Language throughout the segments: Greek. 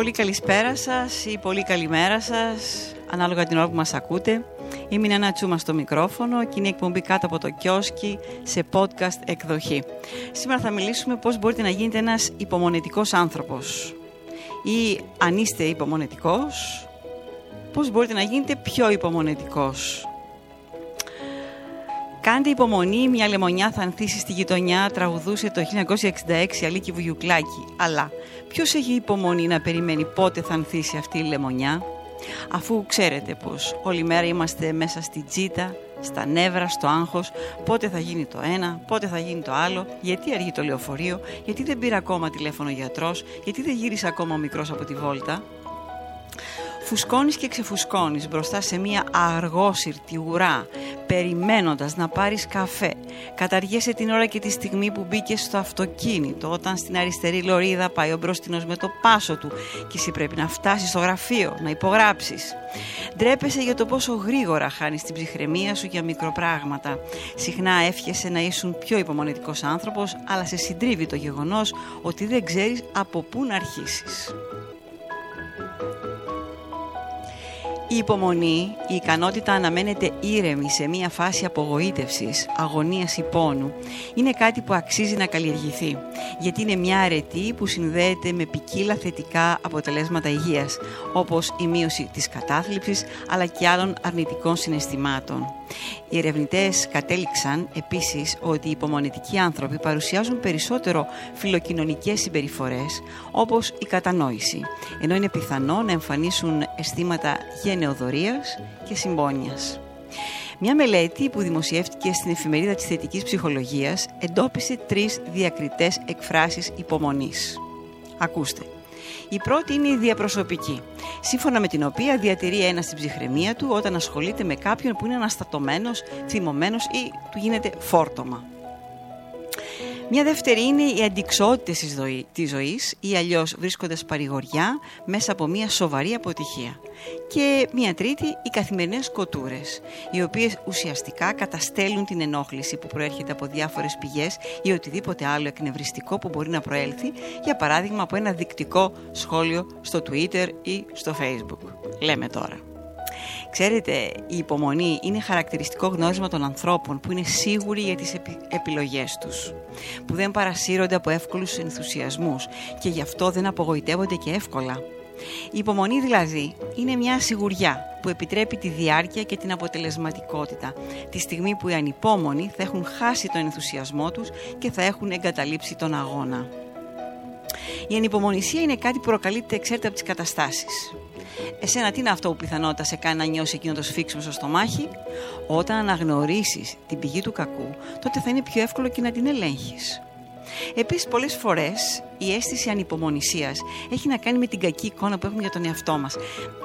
Πολύ καλησπέρα σας ή πολύ καλημέρα σας, ανάλογα την ώρα που μας ακούτε. Είμαι η Νένα Τσούμα στο μικρόφωνο και είναι εκπομπή κάτω από το κιόσκι σε podcast εκδοχή. Σήμερα θα μιλήσουμε πώς μπορείτε να γίνετε ένας υπομονετικός άνθρωπος ή αν είστε υπομονετικός, πώς μπορείτε να γίνετε πιο υπομονετικός. Κάντε υπομονή, μια λεμονιά θα ανθίσει στη γειτονιά, τραγουδούσε το 1966 Αλίκη Βουγιουκλάκη. Αλλά ποιος έχει υπομονή να περιμένει πότε θα ανθίσει αυτή η λεμονιά, αφού ξέρετε πως όλη μέρα είμαστε μέσα στη τζίτα, στα νεύρα, στο άγχος, πότε θα γίνει το ένα, πότε θα γίνει το άλλο, γιατί αργεί το λεωφορείο, γιατί δεν πήρε ακόμα τηλέφωνο γιατρός, γιατί δεν γύρισε ακόμα ο μικρός από τη βόλτα. Φουσκώνεις και ξεφουσκώνεις μπροστά σε μια αργόσυρτη ουρά, περιμένοντας να πάρεις καφέ. Καταργέσαι την ώρα και τη στιγμή που μπήκε στο αυτοκίνητο, όταν στην αριστερή λωρίδα πάει ο μπροστινός με το πάσο του και εσύ πρέπει να φτάσεις στο γραφείο, να υπογράψεις. Ντρέπεσαι για το πόσο γρήγορα χάνεις την ψυχραιμία σου για μικροπράγματα. Συχνά εύχεσαι να ήσουν πιο υπομονετικός άνθρωπος, αλλά σε συντρίβει το γεγονός ότι δεν ξέρεις από πού να αρχίσεις. Η υπομονή, η ικανότητα να μένετε ήρεμη σε μια φάση απογοήτευσης, αγωνίας ή πόνου, είναι κάτι που αξίζει να καλλιεργηθεί, γιατί είναι μια αρετή που συνδέεται με ποικίλα θετικά αποτελέσματα υγείας, όπως η μείωση της κατάθλιψης, αλλά και άλλων αρνητικών συναισθημάτων. Οι ερευνητές κατέληξαν επίσης ότι οι υπομονετικοί άνθρωποι παρουσιάζουν περισσότερο φιλοκοινωνικές συμπεριφορές, όπως η κατανόηση, ενώ είναι πιθανό να εμφανίσουν αισθήματα γενεοδορίας και συμπόνιας. Μια μελέτη που δημοσιεύτηκε στην εφημερίδα της θετικής ψυχολογίας εντόπισε τρεις διακριτές εκφράσεις υπομονής. Ακούστε. Η πρώτη είναι η διαπροσωπική, σύμφωνα με την οποία διατηρεί ένα στην ψυχραιμία του όταν ασχολείται με κάποιον που είναι αναστατωμένος, θυμωμένος ή του γίνεται φόρτωμα. Μια δεύτερη είναι οι αντικσότητες της ζωής ή αλλιώς βρίσκοντας παρηγοριά μέσα από μια σοβαρή αποτυχία. Και μια τρίτη οι καθημερινές κοτούρες, οι οποίες ουσιαστικά καταστέλουν την ενόχληση που προέρχεται από διάφορες πηγές ή οτιδήποτε άλλο εκνευριστικό που μπορεί να προέλθει, για παράδειγμα από ένα δεικτικό σχόλιο στο Twitter ή στο Facebook. Λέμε τώρα. Ξέρετε, η υπομονή είναι χαρακτηριστικό γνώρισμα των ανθρώπων που είναι σίγουροι για τις επιλογές τους, που δεν παρασύρονται από εύκολους ενθουσιασμούς και γι' αυτό δεν απογοητεύονται και εύκολα. Η υπομονή δηλαδή είναι μια σιγουριά που επιτρέπει τη διάρκεια και την αποτελεσματικότητα τη στιγμή που οι ανυπόμονοι θα έχουν χάσει τον ενθουσιασμό τους και θα έχουν εγκαταλείψει τον αγώνα. Η ανυπομονησία είναι κάτι που προκαλείται εξαίρετα από τις καταστάσεις. Εσένα τι είναι αυτό που πιθανότητα σε κάνει να νιώσει εκείνο το σφίξιμο στο στομάχι; Όταν αναγνωρίσεις την πηγή του κακού, τότε θα είναι πιο εύκολο και να την ελέγχεις. Επίσης πολλές φορές η αίσθηση ανυπομονησίας έχει να κάνει με την κακή εικόνα που έχουμε για τον εαυτό μας.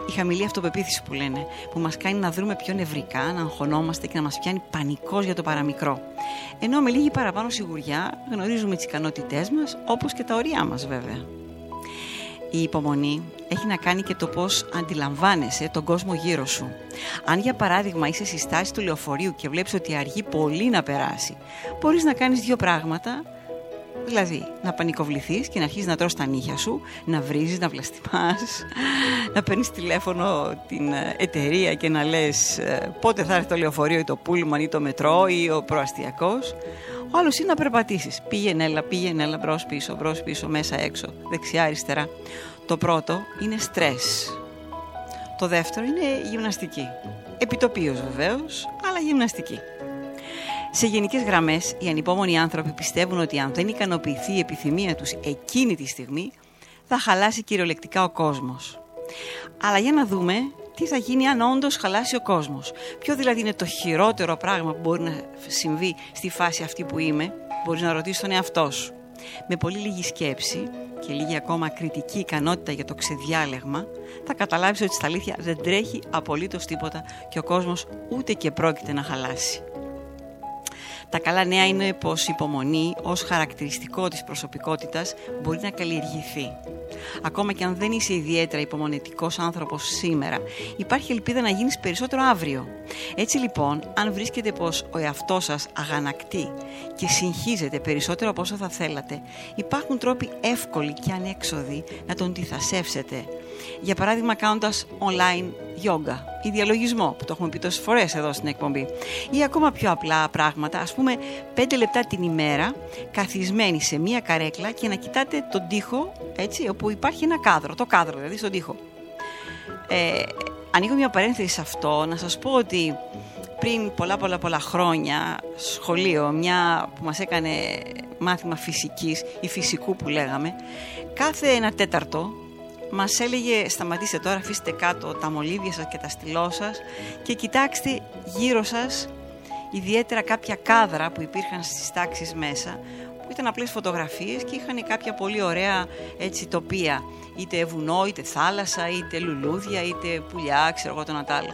Η χαμηλή αυτοπεποίθηση που λένε, που μας κάνει να δρούμε πιο νευρικά, να αγχωνόμαστε και να μας πιάνει πανικός για το παραμικρό. Ενώ με λίγη παραπάνω σιγουριά γνωρίζουμε τις ικανότητές μας, όπως και τα ωριά μας βέβαια. Η υπομονή έχει να κάνει και το πώς αντιλαμβάνεσαι τον κόσμο γύρω σου. Αν για παράδειγμα είσαι στη στάση του λεωφορείου και βλέπεις ότι αργεί πολύ να περάσει, μπορείς να κάνεις δύο πράγματα Δηλαδή, να πανικοβληθείς και να αρχίσεις να τρως τα νύχια σου, να βρίζεις, να βλαστημάς, να παίρνεις τηλέφωνο την ε, εταιρεία και να λες ε, πότε θα έρθει το λεωφορείο ή το πούλμαν ή το μετρό ή ο προαστιακός. Ο άλλος είναι να περπατήσεις. Πήγαινε, έλα, πήγαινε, έλα, μπρος πίσω, μπρος πίσω, μέσα έξω, δεξιά, αριστερά. Το πρώτο είναι στρες. Το δεύτερο είναι γυμναστική. Επιτοπίως βεβαίως, αλλά γυμναστική. Σε γενικές γραμμές, οι ανυπόμονοι άνθρωποι πιστεύουν ότι αν δεν ικανοποιηθεί η επιθυμία τους εκείνη τη στιγμή, θα χαλάσει κυριολεκτικά ο κόσμος. Αλλά για να δούμε τι θα γίνει αν όντως χαλάσει ο κόσμος. Ποιο δηλαδή είναι το χειρότερο πράγμα που μπορεί να συμβεί στη φάση αυτή που είμαι, μπορείς να ρωτήσεις τον εαυτό σου. Με πολύ λίγη σκέψη και λίγη ακόμα κριτική ικανότητα για το ξεδιάλεγμα, θα καταλάβεις ότι στα αλήθεια δεν τρέχει απολύτως τίποτα και ο κόσμος ούτε και πρόκειται να χαλάσει. Τα καλά νέα είναι πως η υπομονή ως χαρακτηριστικό της προσωπικότητας μπορεί να καλλιεργηθεί. Ακόμα και αν δεν είσαι ιδιαίτερα υπομονετικός άνθρωπος σήμερα, υπάρχει ελπίδα να γίνεις περισσότερο αύριο. Έτσι λοιπόν, αν βρίσκεται πως ο εαυτός σας αγανακτεί και συγχύζεται περισσότερο από όσο θα θέλατε, υπάρχουν τρόποι εύκολοι και ανέξοδοι να τον τυθασεύσετε. Για παράδειγμα κάνοντας online yoga ή διαλογισμό που το έχουμε πει τόσες φορές εδώ στην εκπομπή ή ακόμα πιο απλά πράγματα ας πούμε 5 λεπτά την ημέρα καθισμένοι σε μία καρέκλα και να κοιτάτε τον τοίχο έτσι όπου υπάρχει ένα κάδρο το κάδρο δηλαδή στον τοίχο. Ε, ανοίγω μια παρένθεση σε αυτό να σας πω ότι πριν πολλά πολλά πολλά χρόνια σχολείο μια που μας έκανε μάθημα φυσικής ή φυσικού που λέγαμε κάθε ένα τέταρτο μας έλεγε σταματήστε τώρα, αφήστε κάτω τα μολύβια σας και τα στυλό σας και κοιτάξτε γύρω σας ιδιαίτερα κάποια κάδρα που υπήρχαν στις τάξεις μέσα που ήταν απλές φωτογραφίες και είχαν κάποια πολύ ωραία έτσι τοπία είτε βουνό, είτε θάλασσα, είτε λουλούδια, είτε πουλιά, ξέρω εγώ τον άλλο.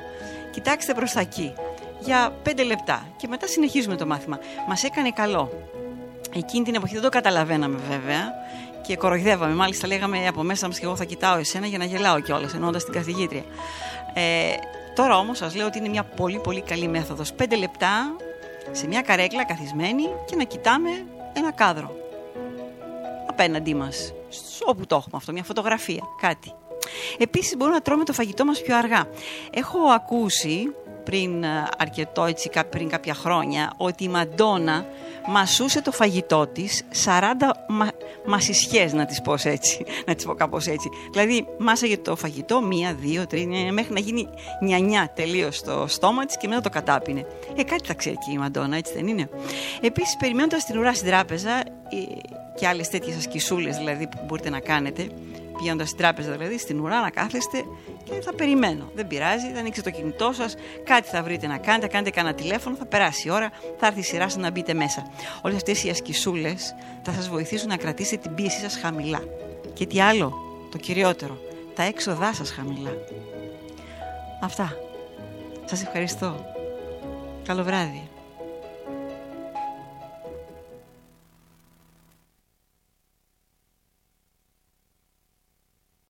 Κοιτάξτε προς τα εκεί για πέντε λεπτά και μετά συνεχίζουμε το μάθημα. Μας έκανε καλό. Εκείνη την εποχή δεν το καταλαβαίναμε βέβαια και κοροϊδεύαμε. Μάλιστα, λέγαμε από μέσα μας και εγώ θα κοιτάω εσένα για να γελάω κιόλας, εννοώντας την καθηγήτρια. Ε, τώρα όμως σας λέω ότι είναι μια πολύ πολύ καλή μέθοδος. Πέντε λεπτά σε μια καρέκλα καθισμένη και να κοιτάμε ένα κάδρο. Απέναντί μας. Όπου το έχουμε αυτό, μια φωτογραφία, κάτι. Επίσης μπορούμε να τρώμε το φαγητό μας πιο αργά. Έχω ακούσει πριν ε, αρκετό έτσι, πριν κάποια χρόνια ότι η Μαντόνα μασούσε το φαγητό της 40 μα, μασισιές να τις πω έτσι, να τις πω κάπως έτσι. Δηλαδή μάσαγε το φαγητό μία, δύο, τρία, μέχρι να γίνει νιανιά τελείως στο στόμα της και μετά το κατάπινε. Ε, κάτι θα ξέρει και η Μαντόνα, έτσι δεν είναι. Επίσης περιμένοντας την ουρά στην τράπεζα ε, και άλλες τέτοιες ασκησούλες δηλαδή που μπορείτε να κάνετε πηγαίνοντας στην τράπεζα δηλαδή, στην ουρά να κάθεστε και θα περιμένω. Δεν πειράζει, θα ανοίξετε το κινητό σας, κάτι θα βρείτε να κάνετε, κάνετε κανένα τηλέφωνο, θα περάσει η ώρα, θα έρθει η σειρά σας να μπείτε μέσα. Όλες αυτές οι ασκησούλες θα σας βοηθήσουν να κρατήσετε την πίεσή σας χαμηλά. Και τι άλλο, το κυριότερο, τα έξοδά σας χαμηλά. Αυτά. Σας ευχαριστώ. Καλό βράδυ.